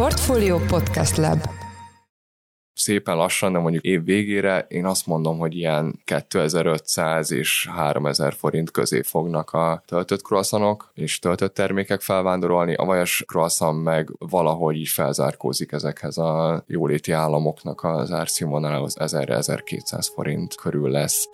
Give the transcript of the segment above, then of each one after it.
Portfolio Podcast Lab. Szépen lassan, de mondjuk év végére én azt mondom, hogy ilyen 2500 és 3000 forint közé fognak a töltött croissantok és töltött termékek felvándorolni, a vajas croissant meg valahogy így felzárkózik ezekhez a jóléti államoknak az árszínvonalához 1000-1200 forint körül lesz.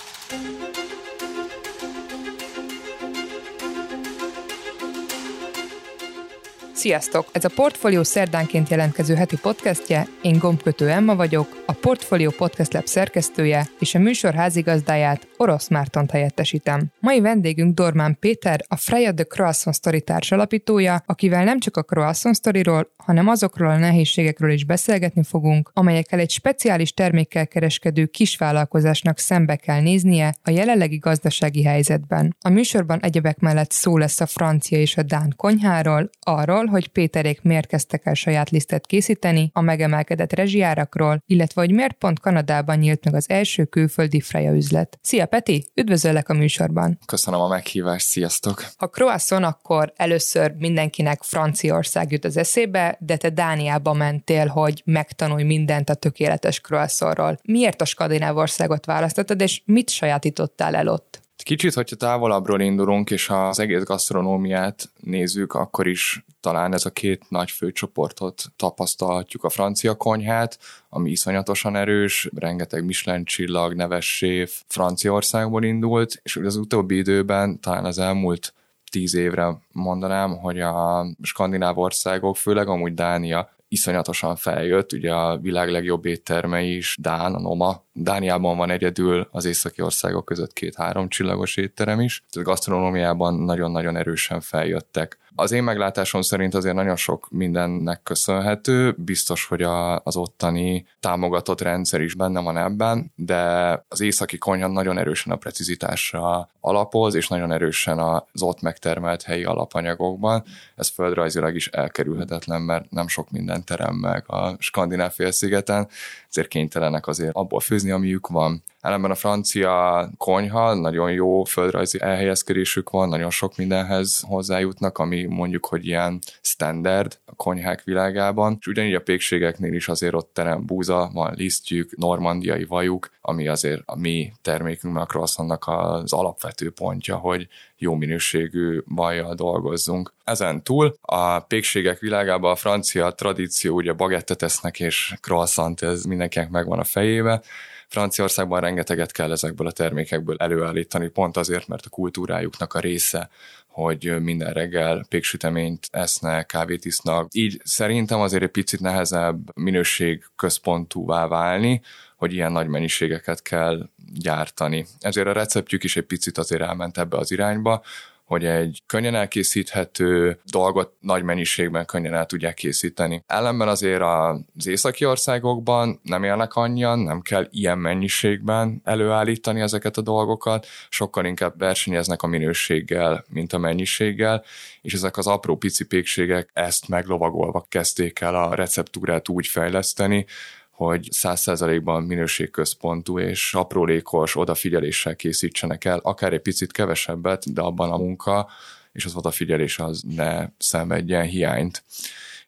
Sziasztok! Ez a Portfolio szerdánként jelentkező heti podcastje, én gombkötő Emma vagyok, a Portfolio Podcast Lab szerkesztője és a műsor házigazdáját, Orosz Mártont helyettesítem. Mai vendégünk Dormán Péter, a Freya The Croissant Story társalapítója, akivel nem csak a Croissant Storyról, hanem azokról a nehézségekről is beszélgetni fogunk, amelyekkel egy speciális termékkel kereskedő kisvállalkozásnak szembe kell néznie a jelenlegi gazdasági helyzetben. A műsorban egyebek mellett szó lesz a francia és a dán konyháról, arról, hogy Péterék miért kezdtek el saját lisztet készíteni, a megemelkedett rezsijárakról, illetve hogy miért pont Kanadában nyílt meg az első külföldi Freya üzlet. Szia Peti, üdvözöllek a műsorban. Köszönöm a meghívást, sziasztok! Ha croissant, akkor először mindenkinek Franciaország jut az eszébe, de te Dániába mentél, hogy megtanulj mindent a tökéletes croissantról. Miért a skandináv országot választottad, és mit sajátítottál el ott? Kicsit, hogyha távolabbról indulunk, és az egész gasztronómiát nézzük, akkor is talán ez a két nagy főcsoportot tapasztalhatjuk. A francia konyhát, ami iszonyatosan erős, rengeteg Michelin csillag, neves séf Franciaországból indult, és az utóbbi időben, talán az elmúlt tíz évre mondanám, hogy a skandináv országok, főleg amúgy Dánia, iszonyatosan feljött, ugye a világ legjobb éttermei is, Dán, a Noma, Dániában van egyedül az északi országok között két-három csillagos étterem is, tehát gasztronómiában nagyon-nagyon erősen feljöttek. Az én meglátásom szerint azért nagyon sok mindennek köszönhető, biztos, hogy a, az ottani támogatott rendszer is benne van ebben, de az északi konyha nagyon erősen a precizitásra alapoz, és nagyon erősen az ott megtermelt helyi alapanyagokban. Ez földrajzilag is elkerülhetetlen, mert nem sok minden terem meg a skandináv félszigeten, ezért kénytelenek azért abból főzni, amiük van. Ellenben a francia konyha, nagyon jó földrajzi elhelyezkedésük van, nagyon sok mindenhez hozzájutnak, ami mondjuk, hogy ilyen standard a konyhák világában, és ugyanígy a pékségeknél is azért ott terem búza, van lisztjük, normandiai vajuk, ami azért a mi termékünkben a croissantnak az alapvető pontja, hogy jó minőségű vajjal dolgozzunk. Ezen túl a pékségek világában a francia tradíció, ugye bagettet esznek és croissant, ez mindenkinek megvan a fejébe, Franciaországban rengeteget kell ezekből a termékekből előállítani, pont azért, mert a kultúrájuknak a része, hogy minden reggel péksüteményt esznek, kávét isznak. Így szerintem azért egy picit nehezebb minőség központúvá válni, hogy ilyen nagy mennyiségeket kell gyártani. Ezért a receptjük is egy picit azért elment ebbe az irányba, hogy egy könnyen elkészíthető dolgot nagy mennyiségben könnyen el tudják készíteni. Ellenben azért az északi országokban nem élnek annyian, nem kell ilyen mennyiségben előállítani ezeket a dolgokat, sokkal inkább versenyeznek a minőséggel, mint a mennyiséggel, és ezek az apró pici pékségek ezt meglovagolva kezdték el a receptúrát úgy fejleszteni, hogy száz százalékban minőségközpontú és aprólékos odafigyeléssel készítsenek el, akár egy picit kevesebbet, de abban a munka és az odafigyelés az ne szenvedjen hiányt.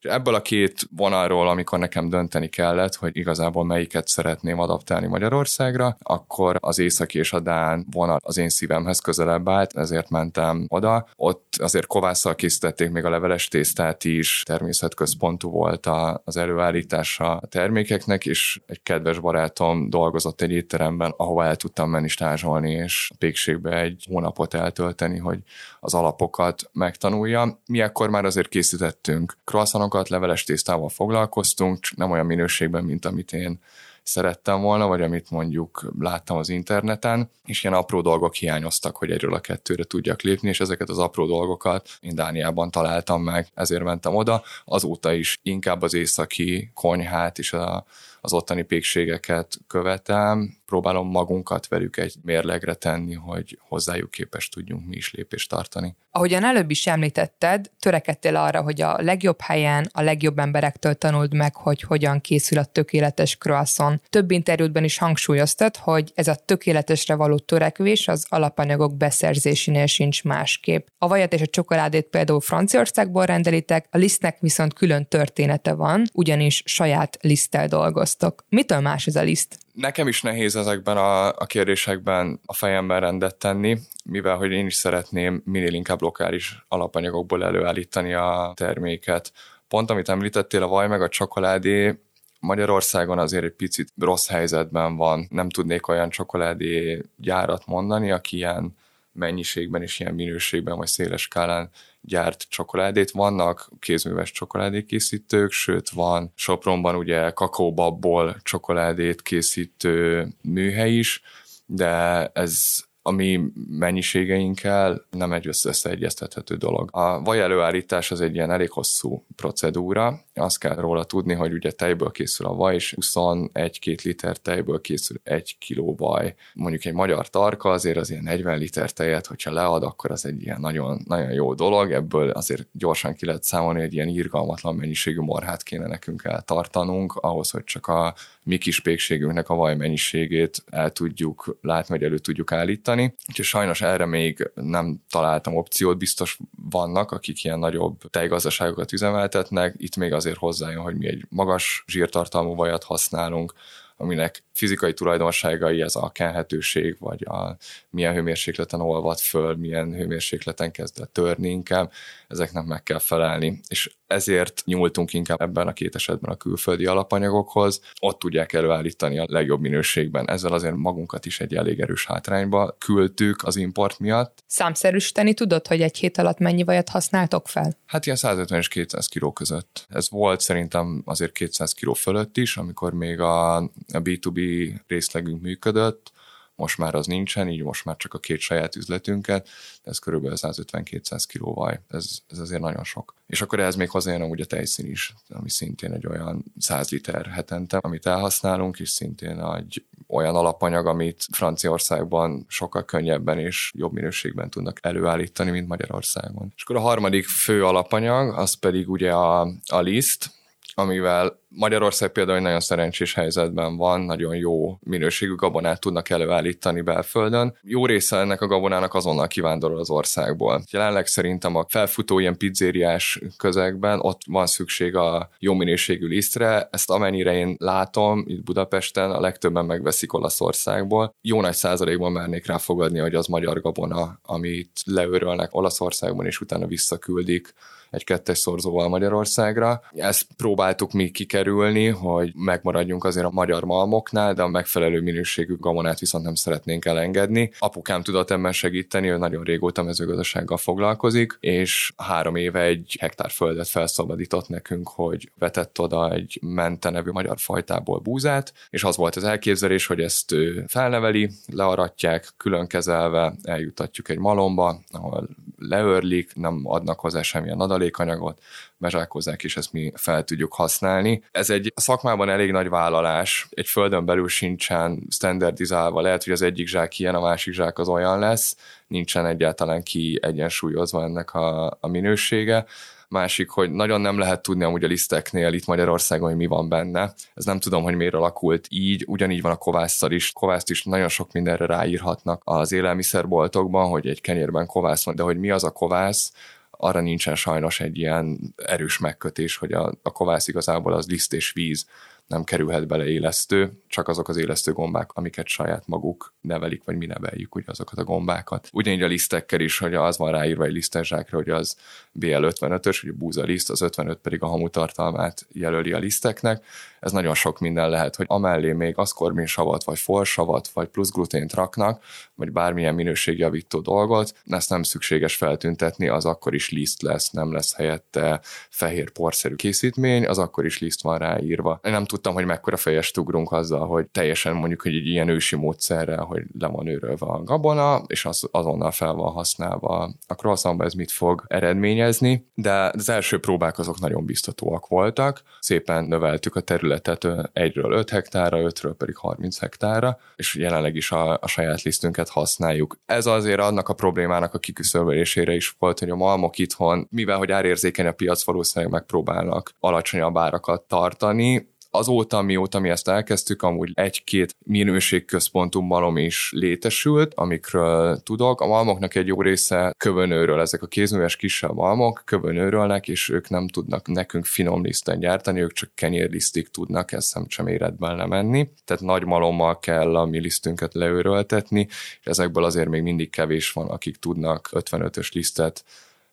És ebből a két vonalról, amikor nekem dönteni kellett, hogy igazából melyiket szeretném adaptálni Magyarországra, akkor az északi és a Dán vonal az én szívemhez közelebb állt, ezért mentem oda. Ott azért kovásszal készítették még a leveles tésztát is, természetközpontú volt az előállítása a termékeknek, és egy kedves barátom dolgozott egy étteremben, ahova el tudtam menni stázsolni, és pékségbe egy hónapot eltölteni, hogy az alapokat megtanuljam. Mi akkor már azért készítettünk croissant croissantokat, leveles tésztával foglalkoztunk, nem olyan minőségben, mint amit én szerettem volna, vagy amit mondjuk láttam az interneten, és ilyen apró dolgok hiányoztak, hogy egyről a kettőre tudjak lépni, és ezeket az apró dolgokat én Dániában találtam meg, ezért mentem oda. Azóta is inkább az északi konyhát és a, az ottani pékségeket követem, próbálom magunkat velük egy mérlegre tenni, hogy hozzájuk képes tudjunk mi is lépést tartani. Ahogyan előbb is említetted, törekedtél arra, hogy a legjobb helyen, a legjobb emberektől tanuld meg, hogy hogyan készül a tökéletes croissant. Több interjútban is hangsúlyoztat, hogy ez a tökéletesre való törekvés az alapanyagok beszerzésénél sincs másképp. A vajat és a csokoládét például Franciaországból rendelitek, a lisztnek viszont külön története van, ugyanis saját liszttel dolgoztok. Mitől más ez a liszt? Nekem is nehéz ezekben a, a kérdésekben a fejemben rendet tenni, mivel hogy én is szeretném minél inkább lokális alapanyagokból előállítani a terméket. Pont amit említettél, a vaj meg a csokoládé, Magyarországon azért egy picit rossz helyzetben van. Nem tudnék olyan csokoládé gyárat mondani, aki ilyen mennyiségben és ilyen minőségben vagy széles skálán gyárt csokoládét. Vannak kézműves csokoládékészítők, sőt van Sopronban ugye kakaóbabból csokoládét készítő műhely is, de ez a mi mennyiségeinkkel nem egy összeegyeztethető dolog. A vaj előállítás az egy ilyen elég hosszú procedúra. Azt kell róla tudni, hogy ugye tejből készül a vaj, és 21-2 liter tejből készül egy kiló vaj. Mondjuk egy magyar tarka azért az ilyen 40 liter tejet, hogyha lead, akkor az egy ilyen nagyon, nagyon jó dolog. Ebből azért gyorsan ki lehet számolni, egy ilyen irgalmatlan mennyiségű morhát kéne nekünk eltartanunk, ahhoz, hogy csak a mi kis pékségünknek a vaj mennyiségét el tudjuk látni, vagy elő tudjuk állítani. Úgyhogy sajnos erre még nem találtam opciót, biztos vannak, akik ilyen nagyobb tejgazdaságokat üzemeltetnek, itt még azért hozzájön, hogy mi egy magas zsírtartalmú vajat használunk, aminek fizikai tulajdonságai, ez a kenhetőség, vagy a milyen hőmérsékleten olvad föl, milyen hőmérsékleten kezd el törni inkább, ezeknek meg kell felelni. És ezért nyúltunk inkább ebben a két esetben a külföldi alapanyagokhoz. Ott tudják előállítani a legjobb minőségben. Ezzel azért magunkat is egy elég erős hátrányba küldtük az import miatt. Számszerűsíteni tudod, hogy egy hét alatt mennyi vajat használtok fel? Hát ilyen 150 és 200 kiló között. Ez volt szerintem azért 200 kiló fölött is, amikor még a, a B2B részlegünk működött, most már az nincsen, így most már csak a két saját üzletünket, de ez körülbelül 150-200 kiló vaj, ez, ez azért nagyon sok. És akkor ehhez még hozzájön úgy a tejszín is, ami szintén egy olyan 100 liter hetente, amit elhasználunk, és szintén egy olyan alapanyag, amit Franciaországban sokkal könnyebben és jobb minőségben tudnak előállítani, mint Magyarországon. És akkor a harmadik fő alapanyag, az pedig ugye a, a liszt, amivel Magyarország például egy nagyon szerencsés helyzetben van, nagyon jó minőségű gabonát tudnak előállítani belföldön. Jó része ennek a gabonának azonnal kivándorol az országból. Jelenleg szerintem a felfutó ilyen pizzériás közegben ott van szükség a jó minőségű lisztre, ezt amennyire én látom itt Budapesten, a legtöbben megveszik Olaszországból. Jó nagy százalékban mernék rá fogadni, hogy az magyar gabona, amit leörölnek Olaszországban, és utána visszaküldik egy kettes szorzóval Magyarországra. Ezt próbáltuk mi kikerülni, hogy megmaradjunk azért a magyar malmoknál, de a megfelelő minőségű gamonát viszont nem szeretnénk elengedni. Apukám tudott ebben segíteni, ő nagyon régóta mezőgazdasággal foglalkozik, és három éve egy hektár földet felszabadított nekünk, hogy vetett oda egy mente nevű magyar fajtából búzát, és az volt az elképzelés, hogy ezt felneveli, learatják, külön kezelve eljutatjuk egy malomba, ahol leörlik, nem adnak hozzá semmilyen adalékanyagot, bezsákozzák, és ezt mi fel tudjuk használni. Ez egy szakmában elég nagy vállalás, egy földön belül sincsen standardizálva, lehet, hogy az egyik zsák ilyen, a másik zsák az olyan lesz, nincsen egyáltalán ki egyensúlyozva ennek a, a minősége. Másik, hogy nagyon nem lehet tudni amúgy a liszteknél itt Magyarországon, hogy mi van benne. Ez nem tudom, hogy miért alakult így, ugyanígy van a kovásszal is. Kovászt is nagyon sok mindenre ráírhatnak az élelmiszerboltokban, hogy egy kenyérben kovász van, de hogy mi az a kovász, arra nincsen sajnos egy ilyen erős megkötés, hogy a, a kovász igazából az liszt és víz nem kerülhet bele élesztő, csak azok az élesztő gombák, amiket saját maguk nevelik, vagy mi neveljük ugye azokat a gombákat. Ugyanígy a lisztekkel is, hogy az van ráírva egy lisztezsákra, hogy az BL55-ös, hogy a búza liszt, az 55 pedig a hamutartalmát jelöli a liszteknek. Ez nagyon sok minden lehet, hogy amellé még aszkorbinsavat, vagy forsavat, vagy plusz glutént raknak, vagy bármilyen minőségjavító dolgot, ezt nem szükséges feltüntetni, az akkor is liszt lesz, nem lesz helyette fehér porszerű készítmény, az akkor is liszt van ráírva. Én nem tudtam, hogy mekkora fejest ugrunk azzal, hogy teljesen mondjuk, hogy egy ilyen ősi módszerrel, hogy le van őrölve a gabona, és az azonnal fel van használva a croissantba, ez mit fog eredményezni, de az első próbák azok nagyon biztatóak voltak. Szépen növeltük a területet egyről 5 hektárra, 5-ről pedig 30 hektárra, és jelenleg is a, a saját lisztünket használjuk. Ez azért annak a problémának a kiküszöbölésére is volt, hogy a malmok itthon, mivel hogy árérzékeny a piac, valószínűleg megpróbálnak alacsonyabb árakat tartani, azóta, mióta mi ezt elkezdtük, amúgy egy-két minőségközpontú malom is létesült, amikről tudok. A malmoknak egy jó része kövönőről, ezek a kézműves kisebb malmok kövönőrölnek, és ők nem tudnak nekünk finom liszten gyártani, ők csak kenyérlisztig tudnak ezt szemcseméretben lemenni. Tehát nagy malommal kell a mi lisztünket leőröltetni, és ezekből azért még mindig kevés van, akik tudnak 55-ös lisztet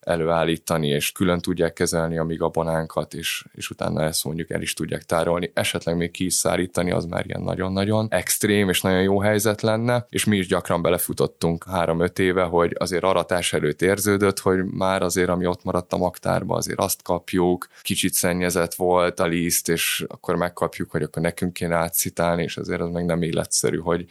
előállítani, és külön tudják kezelni a mi gabonánkat, és, és utána ezt mondjuk el is tudják tárolni. Esetleg még ki is szárítani, az már ilyen nagyon-nagyon extrém és nagyon jó helyzet lenne, és mi is gyakran belefutottunk három-öt éve, hogy azért aratás előtt érződött, hogy már azért, ami ott maradt a maktárba, azért azt kapjuk, kicsit szennyezett volt a liszt, és akkor megkapjuk, hogy akkor nekünk kéne átszitálni, és azért az meg nem életszerű, hogy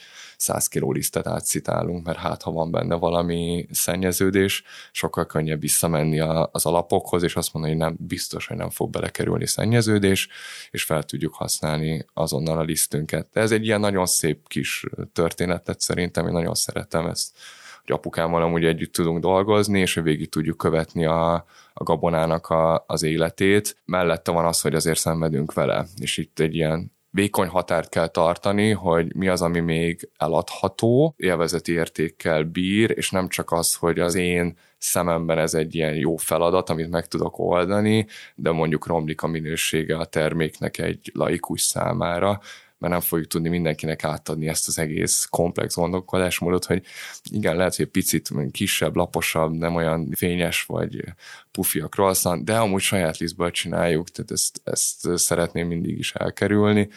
100 kiló lisztet átszitálunk, mert hát ha van benne valami szennyeződés, sokkal könnyebb visszamenni a, az alapokhoz, és azt mondani, hogy nem biztos, hogy nem fog belekerülni szennyeződés, és fel tudjuk használni azonnal a lisztünket. De ez egy ilyen nagyon szép kis történetet szerintem, én nagyon szeretem ezt hogy apukámmal amúgy együtt tudunk dolgozni, és végig tudjuk követni a, a gabonának a, az életét. Mellette van az, hogy azért szenvedünk vele, és itt egy ilyen vékony határt kell tartani, hogy mi az, ami még eladható, élvezeti értékkel bír, és nem csak az, hogy az én szememben ez egy ilyen jó feladat, amit meg tudok oldani, de mondjuk romlik a minősége a terméknek egy laikus számára, mert nem fogjuk tudni mindenkinek átadni ezt az egész komplex gondolkodásmódot, hogy igen, lehet, hogy picit kisebb, laposabb, nem olyan fényes vagy pufi a croissant, de amúgy saját lisztből csináljuk, tehát ezt, ezt szeretném mindig is elkerülni.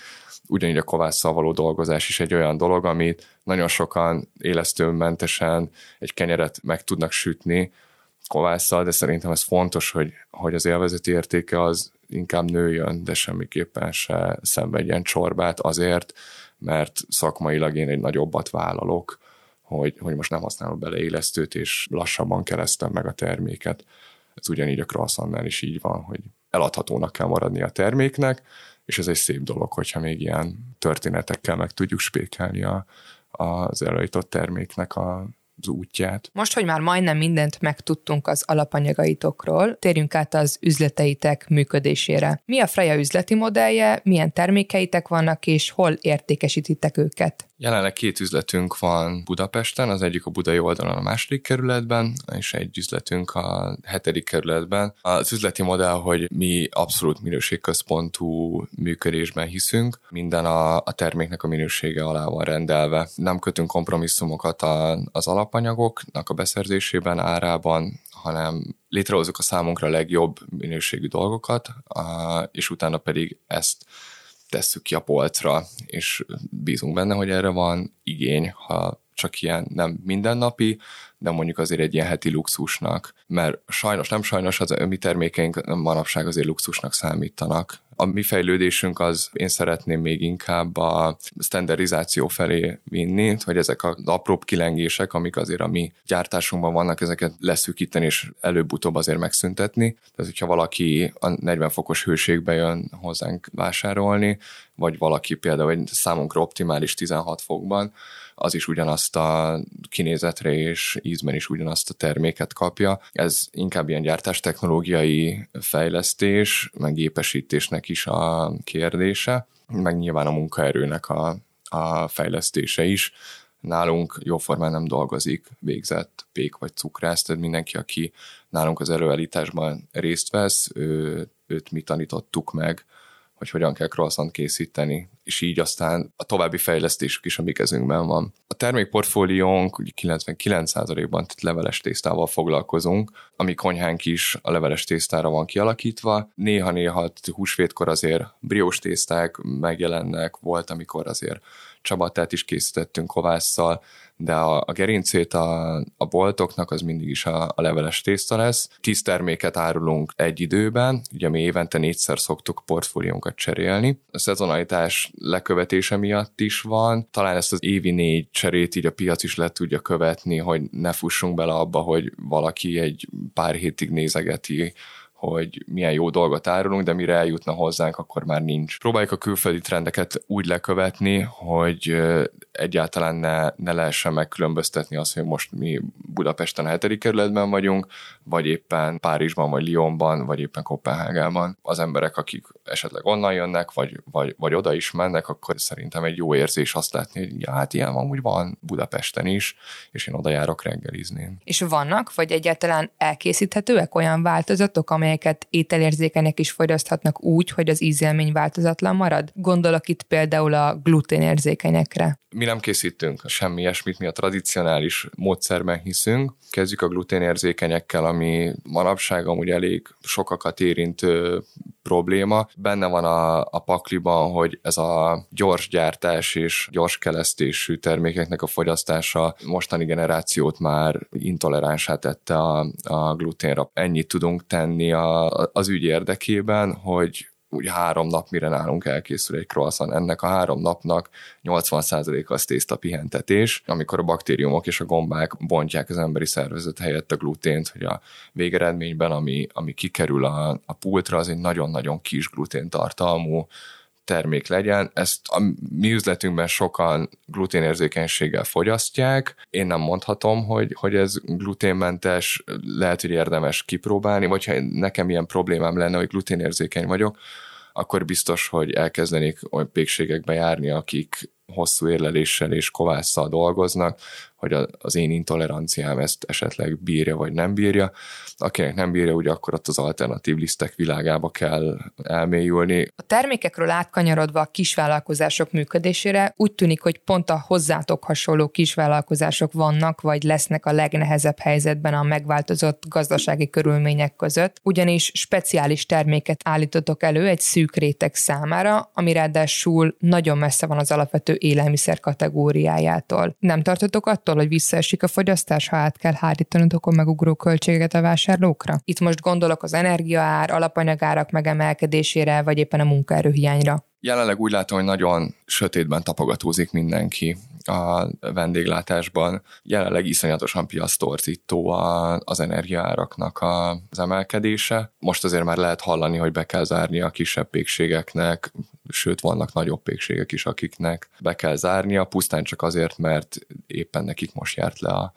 Ugyanígy a kovásszal való dolgozás is egy olyan dolog, amit nagyon sokan élesztőmentesen egy kenyeret meg tudnak sütni, kovásszal, de szerintem ez fontos, hogy, hogy az élvezeti értéke az inkább nőjön, de semmiképpen se szenvedjen csorbát azért, mert szakmailag én egy nagyobbat vállalok, hogy, hogy most nem használok bele élesztőt, és lassabban keresztem meg a terméket. Ez ugyanígy a croissantnál is így van, hogy eladhatónak kell maradni a terméknek, és ez egy szép dolog, hogyha még ilyen történetekkel meg tudjuk spékelni a, az előított terméknek a az útját. Most, hogy már majdnem mindent megtudtunk az alapanyagaitokról, térjünk át az üzleteitek működésére. Mi a Freja üzleti modellje, milyen termékeitek vannak, és hol értékesítitek őket? Jelenleg két üzletünk van Budapesten, az egyik a budai oldalon a második kerületben, és egy üzletünk a hetedik kerületben. Az üzleti modell, hogy mi abszolút minőségközpontú működésben hiszünk, minden a, a terméknek a minősége alá van rendelve. Nem kötünk kompromisszumokat a, az alapanyagoknak a beszerzésében, árában, hanem létrehozzuk a számunkra legjobb minőségű dolgokat, és utána pedig ezt tesszük ki a polcra, és bízunk benne, hogy erre van igény, ha csak ilyen nem mindennapi, de mondjuk azért egy ilyen heti luxusnak, mert sajnos, nem sajnos, az mi termékeink manapság azért luxusnak számítanak. A mi fejlődésünk az, én szeretném még inkább a standardizáció felé vinni, hogy ezek az apróbb kilengések, amik azért a mi gyártásunkban vannak, ezeket leszűkíteni és előbb-utóbb azért megszüntetni. Tehát, hogyha valaki a 40 fokos hőségbe jön hozzánk vásárolni, vagy valaki például egy számunkra optimális 16 fokban, az is ugyanazt a kinézetre és ízben is ugyanazt a terméket kapja. Ez inkább ilyen gyártástechnológiai fejlesztés, meg gépesítésnek is a kérdése, meg nyilván a munkaerőnek a, a fejlesztése is. Nálunk jóformán nem dolgozik végzett pék vagy cukrász, tehát mindenki, aki nálunk az előállításban részt vesz, ő, őt mi tanítottuk meg, hogy hogyan kell croissant készíteni, és így aztán a további fejlesztésük is a mi kezünkben van. A termékportfóliónk 99%-ban leveles tésztával foglalkozunk, ami konyhánk is a leveles tésztára van kialakítva. Néha-néha húsvétkor azért briós tészták megjelennek, volt, amikor azért csabatát is készítettünk kovásszal, de a, a gerincét a, a boltoknak az mindig is a, a leveles tészta lesz. Tíz terméket árulunk egy időben, ugye mi évente négyszer szoktuk portfóliónkat cserélni. A szezonalitás lekövetése miatt is van. Talán ezt az évi négy cserét így a piac is le tudja követni, hogy ne fussunk bele abba, hogy valaki egy pár hétig nézegeti hogy milyen jó dolgot árulunk, de mire eljutna hozzánk, akkor már nincs. Próbáljuk a külföldi trendeket úgy lekövetni, hogy egyáltalán ne, ne lehessen megkülönböztetni azt, hogy most mi Budapesten a hetedik kerületben vagyunk, vagy éppen Párizsban, vagy Lyonban, vagy éppen Kopenhágában. Az emberek, akik esetleg onnan jönnek, vagy, vagy, vagy oda is mennek, akkor szerintem egy jó érzés azt látni, hogy ja, hát ilyen amúgy van Budapesten is, és én oda járok reggelizni. És vannak, vagy egyáltalán elkészíthetőek olyan változatok, amelyeket ételérzékenyek is fogyaszthatnak úgy, hogy az ízélmény változatlan marad? Gondolok itt például a gluténérzékenyekre. Mi nem készítünk semmi ilyesmit, mi a tradicionális módszerben hiszünk. Kezdjük a gluténérzékenyekkel, ami manapság amúgy elég sokakat érintő probléma. Benne van a, a pakliban, hogy ez a gyors gyártás és gyors kelesztésű termékeknek a fogyasztása mostani generációt már intoleránsá tette a, a gluténra. Ennyit tudunk tenni a, az ügy érdekében, hogy úgy három nap, mire nálunk elkészül egy croissant. Ennek a három napnak 80%-a az tészta pihentetés, amikor a baktériumok és a gombák bontják az emberi szervezet helyett a glutént, hogy a végeredményben, ami, ami kikerül a, a pultra, az egy nagyon-nagyon kis glutén tartalmú termék legyen. Ezt a mi üzletünkben sokan gluténérzékenységgel fogyasztják. Én nem mondhatom, hogy, hogy ez gluténmentes, lehet, hogy érdemes kipróbálni, vagy ha nekem ilyen problémám lenne, hogy gluténérzékeny vagyok, akkor biztos, hogy elkezdenék olyan pékségekbe járni, akik hosszú érleléssel és kovásszal dolgoznak, hogy az én intoleranciám ezt esetleg bírja vagy nem bírja. Akinek nem bírja, ugye akkor ott az alternatív lisztek világába kell elmélyülni. A termékekről átkanyarodva a kisvállalkozások működésére úgy tűnik, hogy pont a hozzátok hasonló kisvállalkozások vannak, vagy lesznek a legnehezebb helyzetben a megváltozott gazdasági körülmények között, ugyanis speciális terméket állítotok elő egy szűk réteg számára, ami ráadásul nagyon messze van az alapvető élelmiszer kategóriájától. Nem tartotok attól, hogy visszaesik a fogyasztás, ha át kell hárítanotok a megugró költséget a vásárlókra? Itt most gondolok az energiaár, alapanyagárak megemelkedésére, vagy éppen a munkaerőhiányra. Jelenleg úgy látom, hogy nagyon sötétben tapogatózik mindenki a vendéglátásban. Jelenleg iszonyatosan piasztorzító az energiaáraknak az emelkedése. Most azért már lehet hallani, hogy be kell zárni a kisebb pékségeknek, sőt vannak nagyobb pékségek is, akiknek be kell zárnia, pusztán csak azért, mert éppen nekik most járt le a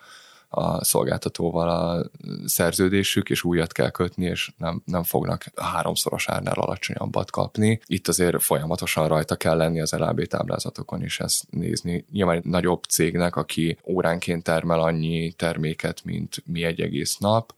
a szolgáltatóval a szerződésük, és újat kell kötni, és nem, nem fognak háromszoros árnál alacsonyabbat kapni. Itt azért folyamatosan rajta kell lenni az LAB táblázatokon is ezt nézni. Nyilván egy nagyobb cégnek, aki óránként termel annyi terméket, mint mi egy egész nap,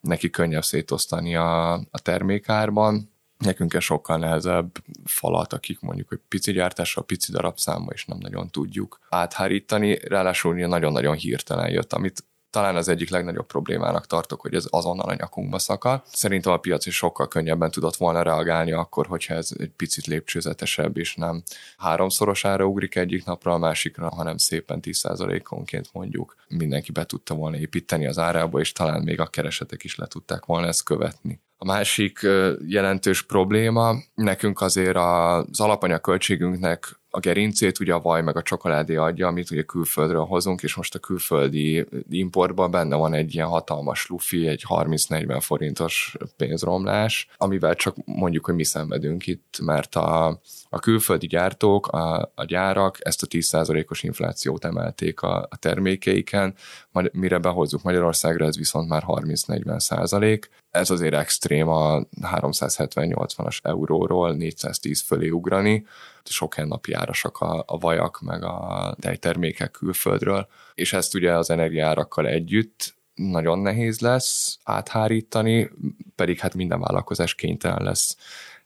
neki könnyebb szétosztani a, a termékárban, Nekünk ez sokkal nehezebb falat, akik mondjuk, hogy pici gyártással, pici darabszámmal, és nem nagyon tudjuk áthárítani. Ráadásul nagyon-nagyon hirtelen jött, amit talán az egyik legnagyobb problémának tartok, hogy ez azonnal a nyakunkba szakad. Szerintem a piac is sokkal könnyebben tudott volna reagálni akkor, hogyha ez egy picit lépcsőzetesebb, és nem háromszorosára ugrik egyik napra a másikra, hanem szépen 10%-onként mondjuk mindenki be tudta volna építeni az árába, és talán még a keresetek is le tudták volna ezt követni. A másik jelentős probléma, nekünk azért az alapanyag költségünknek a gerincét ugye a vaj meg a csokoládé adja, amit ugye külföldről hozunk, és most a külföldi importban benne van egy ilyen hatalmas lufi, egy 30-40 forintos pénzromlás, amivel csak mondjuk, hogy mi szenvedünk itt, mert a, a külföldi gyártók, a, a gyárak ezt a 10%-os inflációt emelték a, a termékeiken, mire behozzuk Magyarországra, ez viszont már 30-40 százalék. Ez azért extrém a 370-80-as euróról 410 fölé ugrani, sok napi árasak a, a vajak, meg a tejtermékek külföldről, és ezt ugye az energiárakkal együtt nagyon nehéz lesz áthárítani, pedig hát minden vállalkozás kénytelen lesz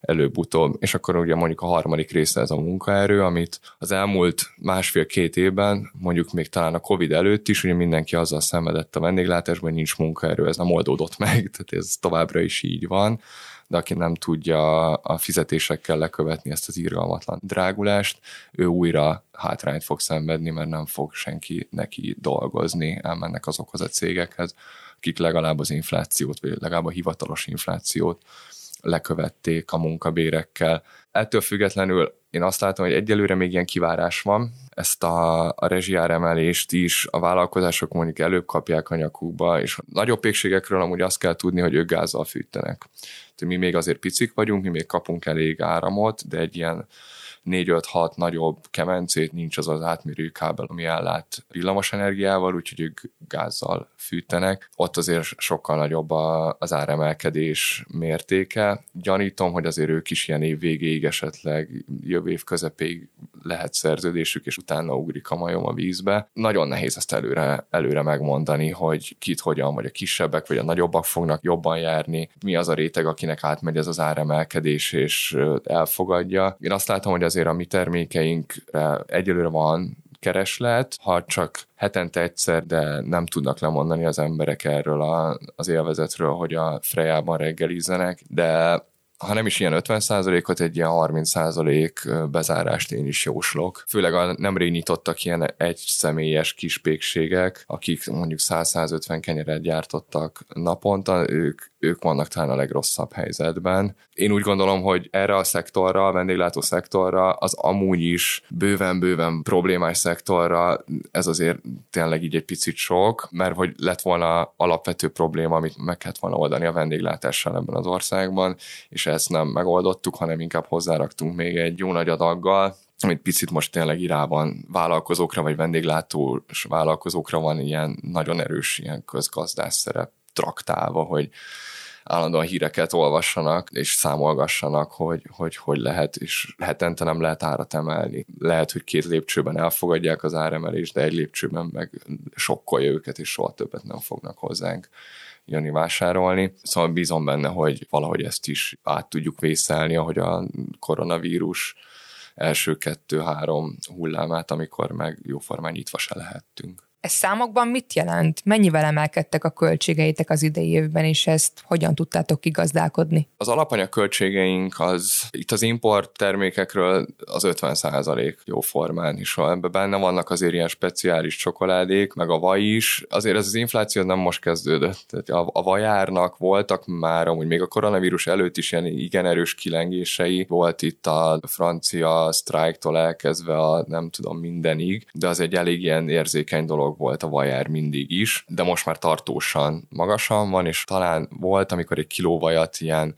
előbb-utóbb. És akkor ugye mondjuk a harmadik része ez a munkaerő, amit az elmúlt másfél-két évben, mondjuk még talán a Covid előtt is, ugye mindenki azzal szenvedett a vendéglátásban, hogy nincs munkaerő, ez nem oldódott meg, tehát ez továbbra is így van de aki nem tudja a fizetésekkel lekövetni ezt az irgalmatlan drágulást, ő újra hátrányt fog szenvedni, mert nem fog senki neki dolgozni, elmennek azokhoz a cégekhez, akik legalább az inflációt, vagy legalább a hivatalos inflációt lekövették a munkabérekkel. Ettől függetlenül én azt látom, hogy egyelőre még ilyen kivárás van ezt a, a rezsiáremelést is a vállalkozások mondjuk előbb kapják a nyakukba, és nagyobb pékségekről amúgy azt kell tudni, hogy ők gázzal fűtenek. Tehát mi még azért picik vagyunk, mi még kapunk elég áramot, de egy ilyen 4-5-6 nagyobb kemencét nincs az az átmérő kábel, ami ellát villamos energiával, úgyhogy ők gázzal fűtenek. Ott azért sokkal nagyobb az áremelkedés mértéke. Gyanítom, hogy azért ők is ilyen év végéig esetleg jövő év közepéig lehet szerződésük, és utána ugrik a majom a vízbe. Nagyon nehéz ezt előre, előre megmondani, hogy kit hogyan, vagy a kisebbek, vagy a nagyobbak fognak jobban járni, mi az a réteg, akinek átmegy ez az áremelkedés, és elfogadja. Én azt látom, hogy azért a mi termékeinkre egyelőre van kereslet, ha csak hetente egyszer, de nem tudnak lemondani az emberek erről a, az élvezetről, hogy a Frejában reggelizzenek, de ha nem is ilyen 50%-ot, egy ilyen 30% bezárást én is jóslok. Főleg a nemrég nyitottak ilyen egy személyes kispékségek, akik mondjuk 100-150 kenyeret gyártottak naponta, ők ők vannak talán a legrosszabb helyzetben. Én úgy gondolom, hogy erre a szektorra, a vendéglátó szektorra, az amúgy is bőven-bőven problémás szektorra, ez azért tényleg így egy picit sok, mert hogy lett volna alapvető probléma, amit meg kellett volna oldani a vendéglátással ebben az országban, és ezt nem megoldottuk, hanem inkább hozzáraktunk még egy jó nagy adaggal, amit picit most tényleg irában vállalkozókra, vagy vendéglátós vállalkozókra van ilyen nagyon erős ilyen közgazdás szerep traktálva, hogy állandóan híreket olvassanak, és számolgassanak, hogy, hogy hogy lehet, és hetente nem lehet árat emelni. Lehet, hogy két lépcsőben elfogadják az áremelést, de egy lépcsőben meg sokkolja őket, és soha többet nem fognak hozzánk jönni vásárolni. Szóval bízom benne, hogy valahogy ezt is át tudjuk vészelni, ahogy a koronavírus első kettő-három hullámát, amikor meg jóformán nyitva se lehettünk. Ez számokban mit jelent? Mennyivel emelkedtek a költségeitek az idei évben, és ezt hogyan tudtátok kigazdálkodni? Az alapanyag költségeink az itt az import termékekről az 50 százalék jó formán, és ha ebben benne vannak azért ilyen speciális csokoládék, meg a vaj is, azért ez az infláció nem most kezdődött. Tehát a, a vajárnak voltak már, amúgy még a koronavírus előtt is ilyen igen erős kilengései, volt itt a francia sztrájktól elkezdve a nem tudom mindenig, de az egy elég ilyen érzékeny dolog volt a vajár mindig is, de most már tartósan magasan van, és talán volt, amikor egy kiló vajat ilyen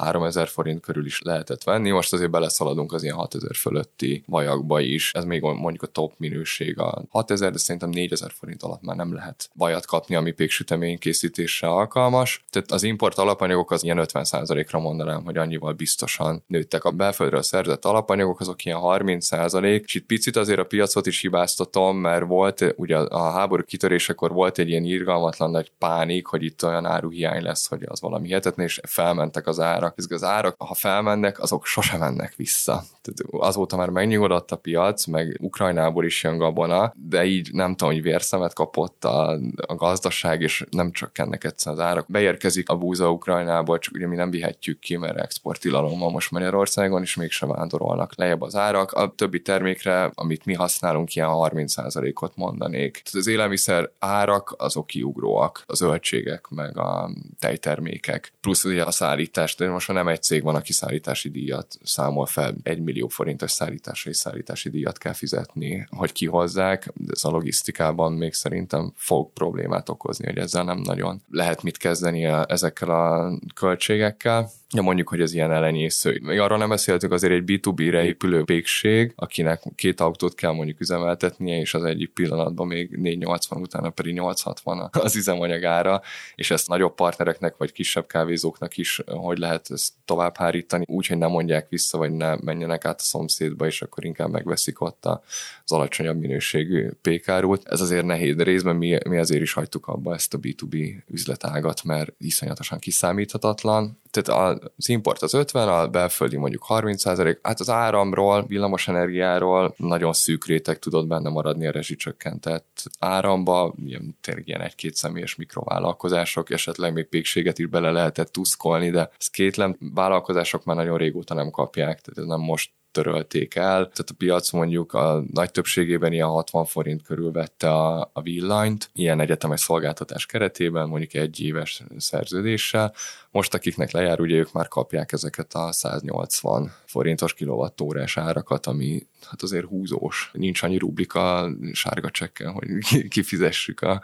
3000 forint körül is lehetett venni, most azért beleszaladunk az ilyen 6000 fölötti vajakba is, ez még mondjuk a top minőség a 6000, de szerintem 4000 forint alatt már nem lehet vajat kapni, ami péksütemény készítésre alkalmas. Tehát az import alapanyagok az ilyen 50%-ra mondanám, hogy annyival biztosan nőttek. A belföldről szerzett alapanyagok azok ilyen 30%, és itt picit azért a piacot is hibáztatom, mert volt ugye a háború kitörésekor volt egy ilyen irgalmatlan nagy pánik, hogy itt olyan áruhiány lesz, hogy az valami hihetetlen, és felmentek az árak árak, az árak, ha felmennek, azok sose mennek vissza. Tehát azóta már megnyugodott a piac, meg Ukrajnából is jön gabona, de így nem tudom, hogy vérszemet kapott a, a gazdaság, és nem ennek egyszer az árak. Beérkezik a búza Ukrajnából, csak ugye mi nem vihetjük ki, mert exportilalom van most Magyarországon, és mégsem vándorolnak lejjebb az árak. A többi termékre, amit mi használunk, ilyen 30%-ot mondanék. Tehát az élelmiszer árak azok kiugróak, a zöldségek, meg a tejtermékek, plusz ugye a szállítás, de már nem egy cég van, aki szállítási díjat számol fel, egy millió forintos szállítási és szállítási díjat kell fizetni, hogy kihozzák, de ez a logisztikában még szerintem fog problémát okozni, hogy ezzel nem nagyon lehet mit kezdeni ezekkel a költségekkel. Ja, mondjuk, hogy ez ilyen elenyésző. Még arról nem beszéltük, azért egy B2B-re épülő pékség, akinek két autót kell mondjuk üzemeltetnie, és az egyik pillanatban még 480, utána pedig 860 az üzemanyagára, és ezt nagyobb partnereknek vagy kisebb kávézóknak is hogy lehet ezt tovább hárítani, úgy, hogy nem mondják vissza, vagy ne menjenek át a szomszédba, és akkor inkább megveszik ott az alacsonyabb minőségű pékárút. Ez azért nehéz, de részben mi, mi azért is hagytuk abba ezt a B2B üzletágat, mert iszonyatosan kiszámíthatatlan, tehát az import az 50, a belföldi mondjuk 30 hát az áramról, villamos energiáról nagyon szűk réteg tudott benne maradni a rezsicsökkentett áramba, ilyen, tényleg ilyen egy-két személyes mikrovállalkozások, esetleg még pékséget is bele lehetett tuszkolni, de ezt kétlem vállalkozások már nagyon régóta nem kapják, tehát ez nem most törölték el. Tehát a piac mondjuk a nagy többségében ilyen 60 forint körül vette a, a villanyt, ilyen egyetemes szolgáltatás keretében, mondjuk egy éves szerződéssel. Most akiknek lejár, ugye ők már kapják ezeket a 180 forintos kilovattórás árakat, ami hát azért húzós. Nincs annyi rublika sárga csekkel, hogy kifizessük a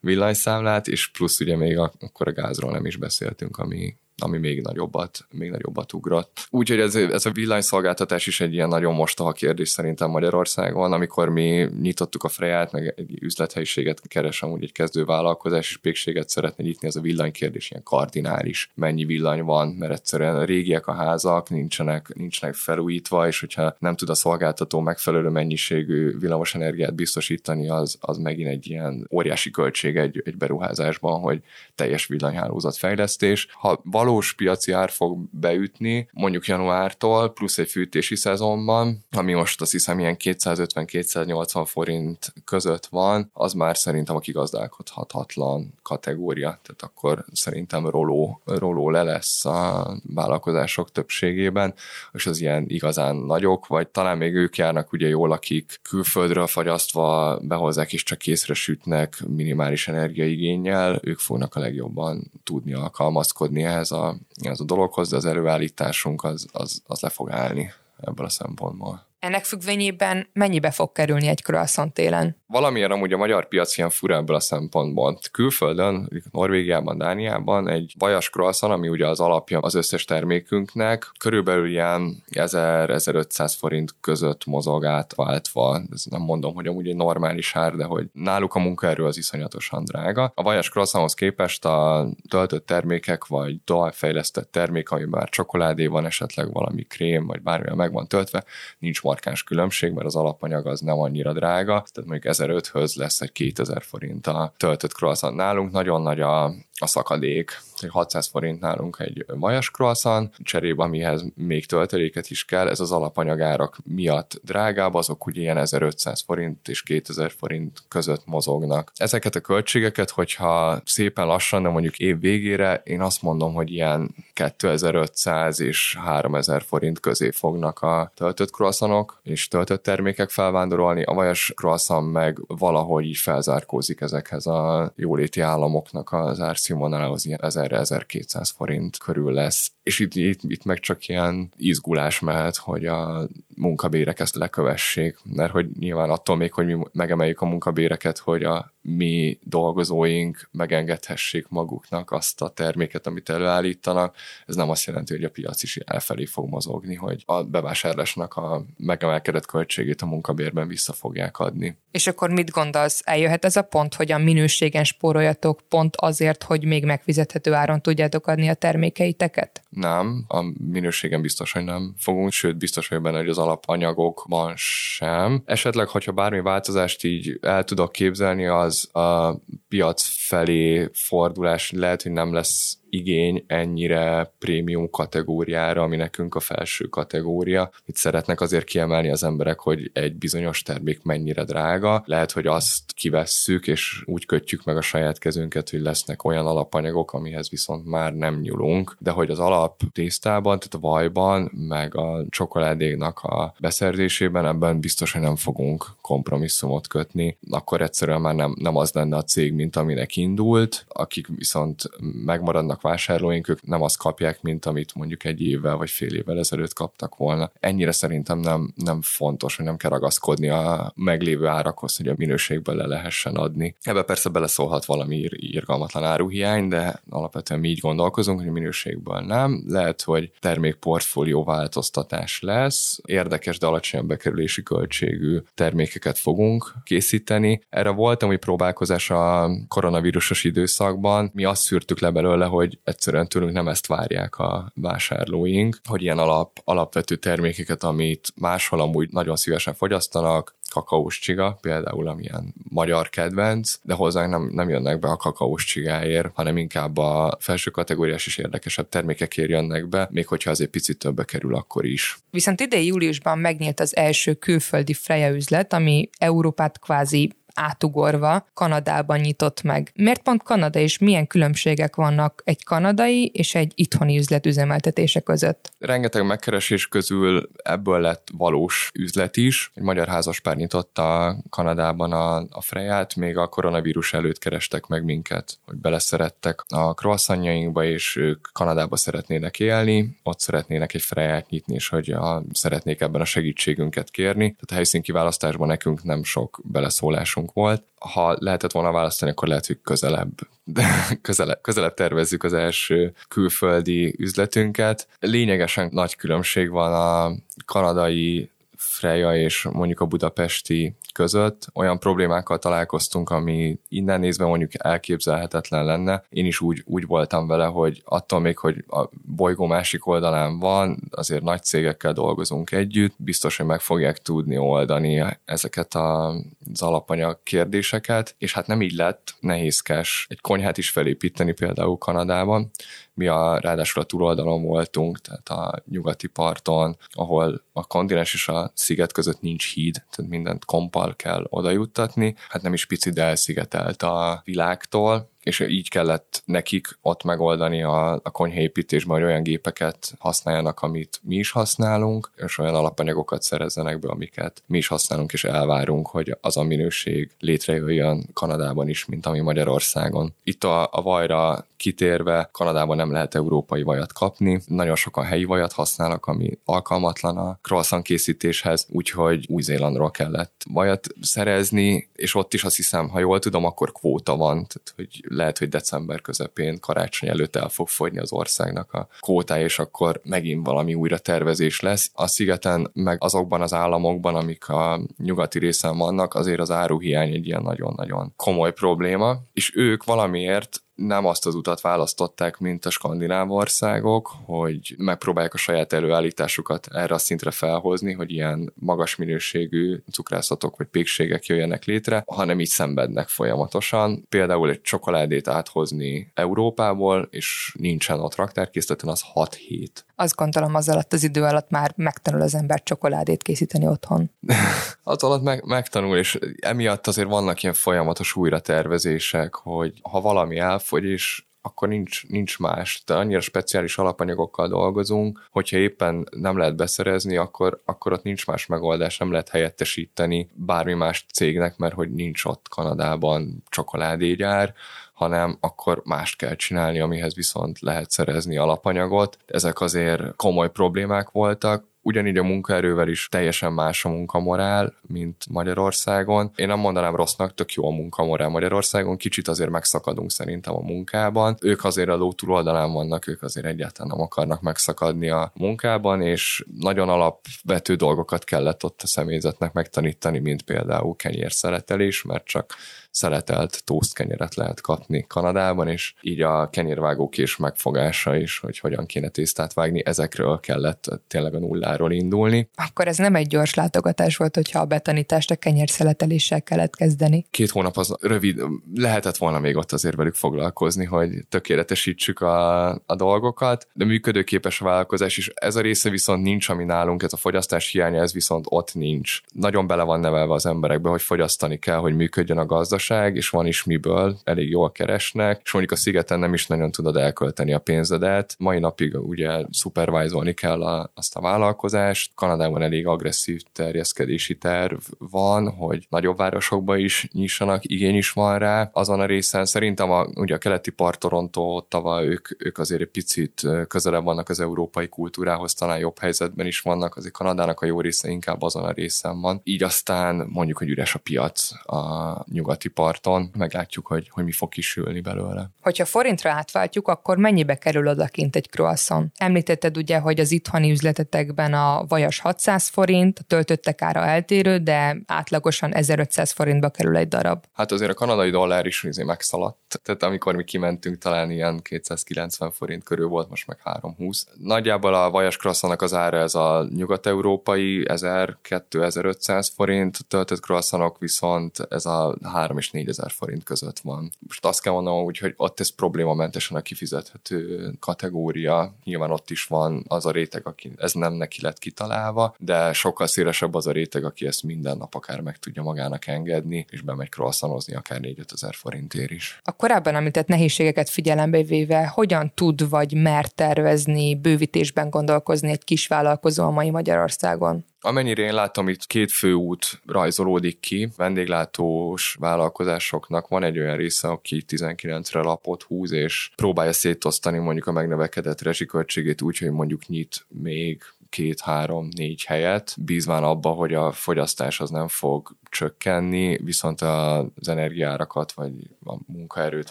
villanyszámlát, és plusz ugye még akkor a gázról nem is beszéltünk, ami ami még nagyobbat, még nagyobbat ugrott. Úgyhogy ez, ez a villanyszolgáltatás is egy ilyen nagyon mostoha kérdés szerintem Magyarországon, amikor mi nyitottuk a Freját, meg egy üzlethelyiséget keres amúgy egy kezdő vállalkozás, és pékséget szeretne nyitni, ez a villanykérdés ilyen kardinális. Mennyi villany van, mert egyszerűen régiek a házak, nincsenek, nincsenek felújítva, és hogyha nem tud a szolgáltató megfelelő mennyiségű villamos energiát biztosítani, az, az megint egy ilyen óriási költség egy, egy beruházásban, hogy teljes villanyhálózat fejlesztés. Ha valós piaci ár fog beütni, mondjuk januártól, plusz egy fűtési szezonban, ami most azt hiszem ilyen 250-280 forint között van, az már szerintem a kigazdálkodhatatlan kategória. Tehát akkor szerintem roló, roló le lesz a vállalkozások többségében, és az ilyen igazán nagyok, vagy talán még ők járnak ugye jól, akik külföldről fagyasztva behozzák és csak készre sütnek minimális energiaigényel, ők fognak a legjobban tudni alkalmazkodni ehhez a, ez a dologhoz, de az előállításunk az, az, az le fog állni ebből a szempontból. Ennek függvényében mennyibe fog kerülni egy croissant télen? Valamiért amúgy a magyar piac ilyen fura ebből a szempontból. Külföldön, Norvégiában, Dániában egy vajas croissant, ami ugye az alapja az összes termékünknek, körülbelül ilyen 1000-1500 forint között mozog átváltva. Ez nem mondom, hogy amúgy egy normális ár, de hogy náluk a munkaerő az iszonyatosan drága. A vajas croissanthoz képest a töltött termékek, vagy továbbfejlesztett termék, ami már csokoládé van, esetleg valami krém, vagy bármilyen meg van töltve, nincs markáns különbség, mert az alapanyag az nem annyira drága, tehát mondjuk 1005-höz lesz egy 2000 forint a töltött croissant nálunk, nagyon nagy a, a szakadék. 600 forint nálunk egy vajas croissant, cserébe amihez még tölteléket is kell, ez az alapanyagárak miatt drágább, azok ugye ilyen 1500 forint és 2000 forint között mozognak. Ezeket a költségeket, hogyha szépen lassan, de mondjuk év végére, én azt mondom, hogy ilyen 2500 és 3000 forint közé fognak a töltött croissantok és töltött termékek felvándorolni, a vajas croissant meg valahogy így felzárkózik ezekhez a jóléti államoknak az árszínvonalához, ilyen 1000 1200 forint körül lesz. És itt, itt, itt meg csak ilyen izgulás mehet, hogy a munkabérek ezt lekövessék, mert hogy nyilván attól még, hogy mi megemeljük a munkabéreket, hogy a mi dolgozóink megengedhessék maguknak azt a terméket, amit előállítanak, ez nem azt jelenti, hogy a piac is elfelé fog mozogni, hogy a bevásárlásnak a megemelkedett költségét a munkabérben vissza fogják adni. És akkor mit gondolsz, eljöhet ez a pont, hogy a minőségen spóroljatok pont azért, hogy még megfizethető áron tudjátok adni a termékeiteket? Nem, a minőségen biztos, hogy nem fogunk, sőt biztos, hogy benne, hogy az alapanyagokban sem. Esetleg, hogyha bármi változást így el tudok képzelni, az a piac felé fordulás lehet, hogy nem lesz igény ennyire prémium kategóriára, ami nekünk a felső kategória. Itt szeretnek azért kiemelni az emberek, hogy egy bizonyos termék mennyire drága. Lehet, hogy azt kivesszük, és úgy kötjük meg a saját kezünket, hogy lesznek olyan alapanyagok, amihez viszont már nem nyúlunk, de hogy az alap tésztában, tehát a vajban, meg a csokoládéknak a beszerzésében ebben biztos, hogy nem fogunk kompromisszumot kötni, akkor egyszerűen már nem, nem az lenne a cég, mint aminek indult, akik viszont megmaradnak vásárlóink, ők nem azt kapják, mint amit mondjuk egy évvel vagy fél évvel ezelőtt kaptak volna. Ennyire szerintem nem, nem fontos, hogy nem kell ragaszkodni a meglévő árakhoz, hogy a minőségből le lehessen adni. Ebbe persze beleszólhat valami ír- irgalmatlan áruhiány, de alapvetően mi így gondolkozunk, hogy a minőségből nem. Lehet, hogy termékportfólió változtatás lesz, érdekes, de alacsonyabb bekerülési költségű termékeket fogunk készíteni. Erre voltam, hogy próbálkozás a koronavírusos időszakban. Mi azt szűrtük le belőle, hogy egyszerűen tőlünk nem ezt várják a vásárlóink, hogy ilyen alap, alapvető termékeket, amit máshol amúgy nagyon szívesen fogyasztanak, kakaós csiga, például amilyen magyar kedvenc, de hozzánk nem, nem jönnek be a kakaós csigáért, hanem inkább a felső kategóriás és érdekesebb termékekért jönnek be, még hogyha azért picit többe kerül akkor is. Viszont idén júliusban megnyílt az első külföldi Freya üzlet, ami Európát kvázi átugorva Kanadában nyitott meg. Miért pont Kanada, és milyen különbségek vannak egy kanadai és egy itthoni üzlet üzemeltetése között? Rengeteg megkeresés közül ebből lett valós üzlet is. Egy magyar házaspár nyitotta Kanadában a, a Freját, még a koronavírus előtt kerestek meg minket, hogy beleszerettek a croissantjainkba, és ők Kanadába szeretnének élni, ott szeretnének egy Freját nyitni, és hogy a, szeretnék ebben a segítségünket kérni. Tehát a helyszín kiválasztásban nekünk nem sok beleszólásunk volt. Ha lehetett volna választani, akkor lehet, hogy közelebb, de közelebb, közelebb tervezzük az első külföldi üzletünket. Lényegesen nagy különbség van a kanadai Freja és mondjuk a budapesti között olyan problémákkal találkoztunk, ami innen nézve mondjuk elképzelhetetlen lenne. Én is úgy, úgy voltam vele, hogy attól még, hogy a bolygó másik oldalán van, azért nagy cégekkel dolgozunk együtt, biztos, hogy meg fogják tudni oldani ezeket az alapanyag kérdéseket, és hát nem így lett nehézkes egy konyhát is felépíteni például Kanadában. Mi a, ráadásul a túloldalon voltunk, tehát a nyugati parton, ahol a kontinens és a sziget között nincs híd, tehát mindent kompal kell oda juttatni. Hát nem is picit elszigetelt a világtól, és így kellett nekik ott megoldani a, a konyhaépítésben, hogy olyan gépeket használjanak, amit mi is használunk, és olyan alapanyagokat szerezzenek be, amiket mi is használunk, és elvárunk, hogy az a minőség létrejöjjön Kanadában is, mint ami Magyarországon. Itt a, a vajra kitérve, Kanadában nem lehet európai vajat kapni, nagyon sokan helyi vajat használnak, ami alkalmatlan a croissant készítéshez, úgyhogy Új-Zélandról kellett vajat szerezni, és ott is azt hiszem, ha jól tudom, akkor kvóta van, tehát hogy lehet, hogy december közepén, karácsony előtt el fog fogyni az országnak a kvótája, és akkor megint valami újra tervezés lesz. A szigeten, meg azokban az államokban, amik a nyugati részen vannak, azért az áruhiány egy ilyen nagyon-nagyon komoly probléma, és ők valamiért nem azt az utat választották, mint a skandináv országok, hogy megpróbálják a saját előállításukat erre a szintre felhozni, hogy ilyen magas minőségű cukrászatok vagy pékségek jöjjenek létre, hanem így szenvednek folyamatosan. Például egy csokoládét áthozni Európából, és nincsen ott raktárkészleten, az 6 hét. Azt gondolom, az alatt az idő alatt már megtanul az ember csokoládét készíteni otthon. az alatt meg, megtanul, és emiatt azért vannak ilyen folyamatos újratervezések, hogy ha valami el elfogy, és akkor nincs, nincs más. De annyira speciális alapanyagokkal dolgozunk, hogyha éppen nem lehet beszerezni, akkor, akkor ott nincs más megoldás, nem lehet helyettesíteni bármi más cégnek, mert hogy nincs ott Kanadában csokoládégyár, hanem akkor mást kell csinálni, amihez viszont lehet szerezni alapanyagot. Ezek azért komoly problémák voltak, ugyanígy a munkaerővel is teljesen más a munkamorál, mint Magyarországon. Én nem mondanám rossznak, tök jó a munkamorál Magyarországon, kicsit azért megszakadunk szerintem a munkában. Ők azért a ló túloldalán vannak, ők azért egyáltalán nem akarnak megszakadni a munkában, és nagyon alapvető dolgokat kellett ott a személyzetnek megtanítani, mint például kenyérszeletelés, mert csak szeletelt kenyeret lehet kapni Kanadában, és így a kenyérvágókés megfogása is, hogy hogyan kéne tésztát vágni, ezekről kellett tényleg a nulláról indulni. Akkor ez nem egy gyors látogatás volt, hogyha a betanítást a kenyérszeleteléssel kellett kezdeni. Két hónap az rövid, lehetett volna még ott azért velük foglalkozni, hogy tökéletesítsük a, a dolgokat, de működőképes vállalkozás, és ez a része viszont nincs, ami nálunk, ez a fogyasztás hiánya, ez viszont ott nincs. Nagyon bele van nevelve az emberekbe, hogy fogyasztani kell, hogy működjön a gazdaság, gazdaság, és van is miből, elég jól keresnek, és mondjuk a szigeten nem is nagyon tudod elkölteni a pénzedet. Mai napig ugye supervizolni kell a, azt a vállalkozást. Kanadában elég agresszív terjeszkedési terv van, hogy nagyobb városokba is nyissanak, igény is van rá. Azon a részen szerintem a, ugye a keleti part Toronto, Tava, ők, ők azért egy picit közelebb vannak az európai kultúrához, talán jobb helyzetben is vannak, azért Kanadának a jó része inkább azon a részen van. Így aztán mondjuk, hogy üres a piac a nyugati parton, meglátjuk, hogy, hogy mi fog kisülni belőle. Hogyha forintra átváltjuk, akkor mennyibe kerül odakint egy croissant? Említetted ugye, hogy az itthoni üzletetekben a vajas 600 forint, a töltöttek ára eltérő, de átlagosan 1500 forintba kerül egy darab. Hát azért a kanadai dollár is megszaladt. Tehát amikor mi kimentünk, talán ilyen 290 forint körül volt, most meg 320. Nagyjából a vajas croissantnak az ára ez a nyugat-európai 1000-2500 forint, töltött croissantok viszont ez a 3 és 4000 forint között van. Most azt kell mondanom, úgy, hogy ott ez problémamentesen a kifizethető kategória. Nyilván ott is van az a réteg, aki ez nem neki lett kitalálva, de sokkal szélesebb az a réteg, aki ezt minden nap akár meg tudja magának engedni, és bemegy croissanozni akár 4 ezer forintért is. A korábban említett nehézségeket figyelembe véve, hogyan tud vagy mer tervezni, bővítésben gondolkozni egy kis vállalkozó a mai Magyarországon? Amennyire én látom, itt két fő út rajzolódik ki. Vendéglátós vállalkozásoknak van egy olyan része, aki 19-re lapot húz, és próbálja szétosztani mondjuk a megnövekedett rezsiköltségét úgy, hogy mondjuk nyit még két, három, négy helyet, bízván abba, hogy a fogyasztás az nem fog csökkenni, viszont az energiárakat vagy a munkaerőt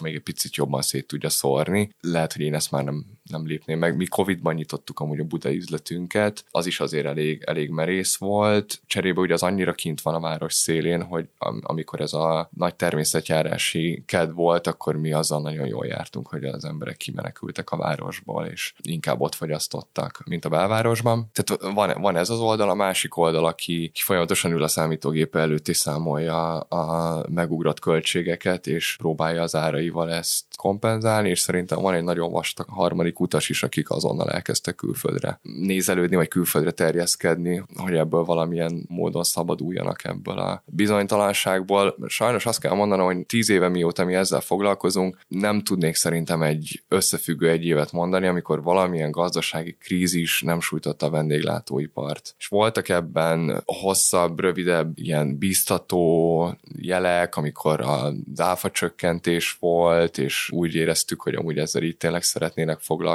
még egy picit jobban szét tudja szórni. Lehet, hogy én ezt már nem, nem lépném meg. Mi Covid-ban nyitottuk amúgy a budai üzletünket, az is azért elég, elég merész volt. Cserébe ugye az annyira kint van a város szélén, hogy amikor ez a nagy természetjárási ked volt, akkor mi azzal nagyon jól jártunk, hogy az emberek kimenekültek a városból, és inkább ott fogyasztottak, mint a belvárosban. Tehát van, van ez az oldal, a másik oldal, aki, folyamatosan ül a számítógép előtt és számolja a megugrott költségeket, és próbálja az áraival ezt kompenzálni, és szerintem van egy nagyon vastag harmadik utas is, akik azonnal elkezdtek külföldre nézelődni, vagy külföldre terjeszkedni, hogy ebből valamilyen módon szabaduljanak ebből a bizonytalanságból. Sajnos azt kell mondanom, hogy tíz éve mióta mi ezzel foglalkozunk, nem tudnék szerintem egy összefüggő egy évet mondani, amikor valamilyen gazdasági krízis nem sújtotta a vendéglátóipart. És voltak ebben hosszabb, rövidebb ilyen biztató jelek, amikor a áfa csökkentés volt, és úgy éreztük, hogy amúgy ezzel itt tényleg szeretnének foglalkozni.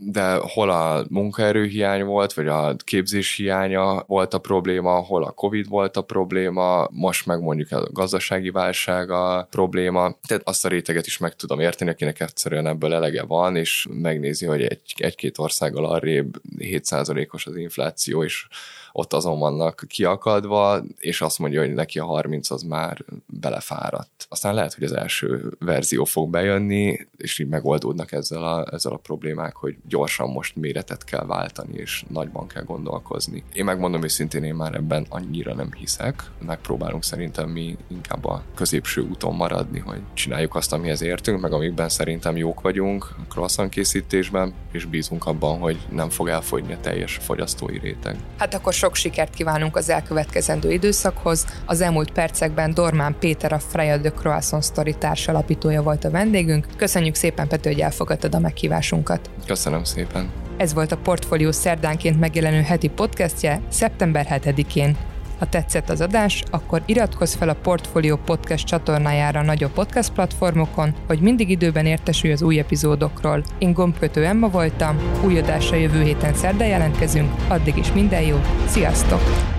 De hol a munkaerőhiány volt, vagy a képzés hiánya volt a probléma, hol a Covid volt a probléma, most meg mondjuk a gazdasági válság a probléma. Tehát azt a réteget is meg tudom érteni, akinek egyszerűen ebből elege van, és megnézi, hogy egy, egy-két országgal arrébb 7%-os az infláció, és ott azon vannak kiakadva, és azt mondja, hogy neki a 30 az már belefáradt. Aztán lehet, hogy az első verzió fog bejönni, és így megoldódnak ezzel a, ezzel a problémák, hogy gyorsan most méretet kell váltani, és nagyban kell gondolkozni. Én megmondom őszintén, én már ebben annyira nem hiszek. Megpróbálunk szerintem mi inkább a középső úton maradni, hogy csináljuk azt, amihez értünk, meg amikben szerintem jók vagyunk a croissant készítésben, és bízunk abban, hogy nem fog elfogyni a teljes fogyasztói réteg. Hát akkor sok sikert kívánunk az elkövetkezendő időszakhoz. Az elmúlt percekben Dormán Péter a Freya de Croissant Story társalapítója volt a vendégünk. Köszönjük szépen, Pető, hogy elfogadtad a meghívásunkat. Köszönöm szépen. Ez volt a Portfólió szerdánként megjelenő heti podcastje szeptember 7-én. Ha tetszett az adás, akkor iratkozz fel a Portfolio Podcast csatornájára nagyobb podcast platformokon, hogy mindig időben értesülj az új epizódokról. Én gombkötő Emma voltam, új adásra jövő héten szerdán jelentkezünk, addig is minden jó, sziasztok!